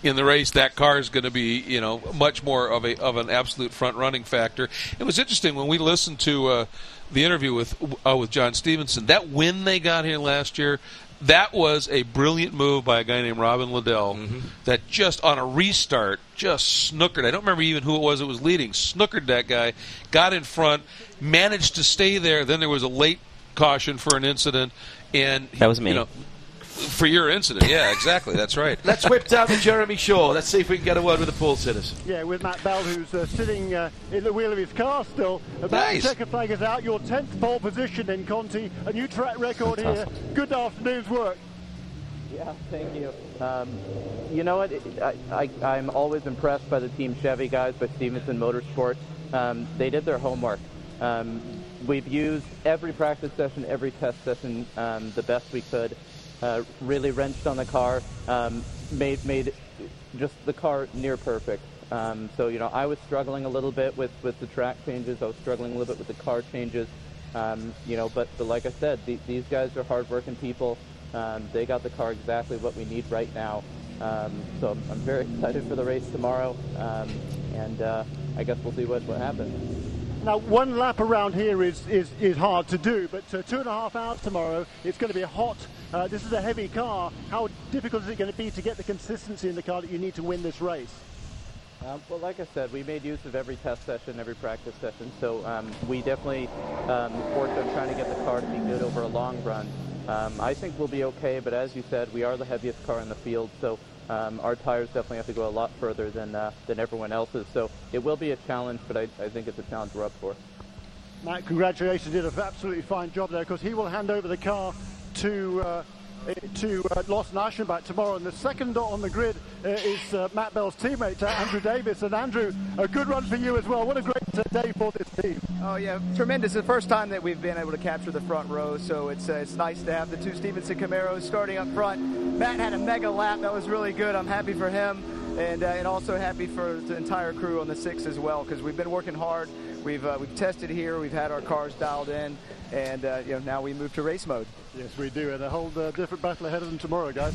In the race, that car is going to be, you know, much more of a of an absolute front running factor. It was interesting when we listened to uh, the interview with uh, with John Stevenson. That win they got here last year, that was a brilliant move by a guy named Robin Liddell. Mm-hmm. That just on a restart, just snookered. I don't remember even who it was that was leading. Snookered that guy, got in front, managed to stay there. Then there was a late caution for an incident, and That was me. You know, for your incident, yeah, exactly. That's right. Let's whip down to Jeremy Shaw. Let's see if we can get a word with the pole sitters. Yeah, with Matt Bell, who's uh, sitting uh, in the wheel of his car still. About Nice. the checker flag is out. Your 10th pole position in Conti. A new track record here. Good afternoon's work. Yeah, thank you. Um, you know what? I, I, I'm always impressed by the Team Chevy guys, by Stevenson Motorsport. Um, they did their homework. Um, we've used every practice session, every test session um, the best we could. Uh, really wrenched on the car, um, made made just the car near perfect. Um, so you know, I was struggling a little bit with, with the track changes. I was struggling a little bit with the car changes. Um, you know, but, but like I said, the, these guys are hardworking people. Um, they got the car exactly what we need right now. Um, so I'm, I'm very excited for the race tomorrow, um, and uh, I guess we'll see what, what happens. Now, one lap around here is, is, is hard to do, but uh, two and a half hours tomorrow, it's going to be hot. Uh, this is a heavy car. How difficult is it going to be to get the consistency in the car that you need to win this race? Um, well, like I said, we made use of every test session, every practice session. So um, we definitely um, worked on trying to get the car to be good over a long run. Um, I think we'll be okay, but as you said, we are the heaviest car in the field, so um, our tires definitely have to go a lot further than uh, than everyone else's. So it will be a challenge, but I, I think it's a challenge we're up for. Matt, congratulations. You Did an absolutely fine job there because he will hand over the car to uh, eh, to uh, Lawson Aschenbach tomorrow. And the second on the grid uh, is uh, Matt Bell's teammate, uh, Andrew Davis. And Andrew, a good run for you as well. What a great uh, day for this team. Oh yeah, tremendous! The first time that we've been able to capture the front row, so it's uh, it's nice to have the two Stevenson Camaros starting up front. Matt had a mega lap; that was really good. I'm happy for him, and and also happy for the entire crew on the six as well, because we've been working hard. We've uh, we've tested here, we've had our cars dialed in, and uh, you know now we move to race mode. Yes, we do. And a whole uh, different battle ahead of them tomorrow, guys.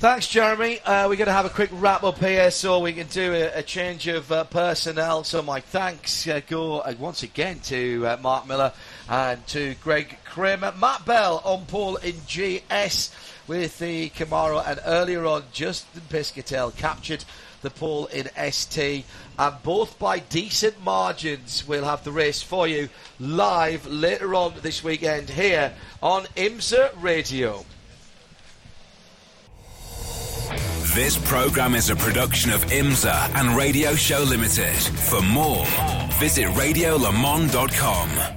Thanks, Jeremy. Uh, we're going to have a quick wrap up here so we can do a, a change of uh, personnel. So, my thanks uh, go uh, once again to uh, Marc Miller and to Greg Creamer. Matt Bell on pole in GS with the Camaro, and earlier on, Justin Piscitell captured the pole in ST, and both by decent margins. We'll have the race for you live later on this weekend here on IMSA Radio. This program is a production of IMSA and Radio Show Limited. For more, visit radiolemans.com.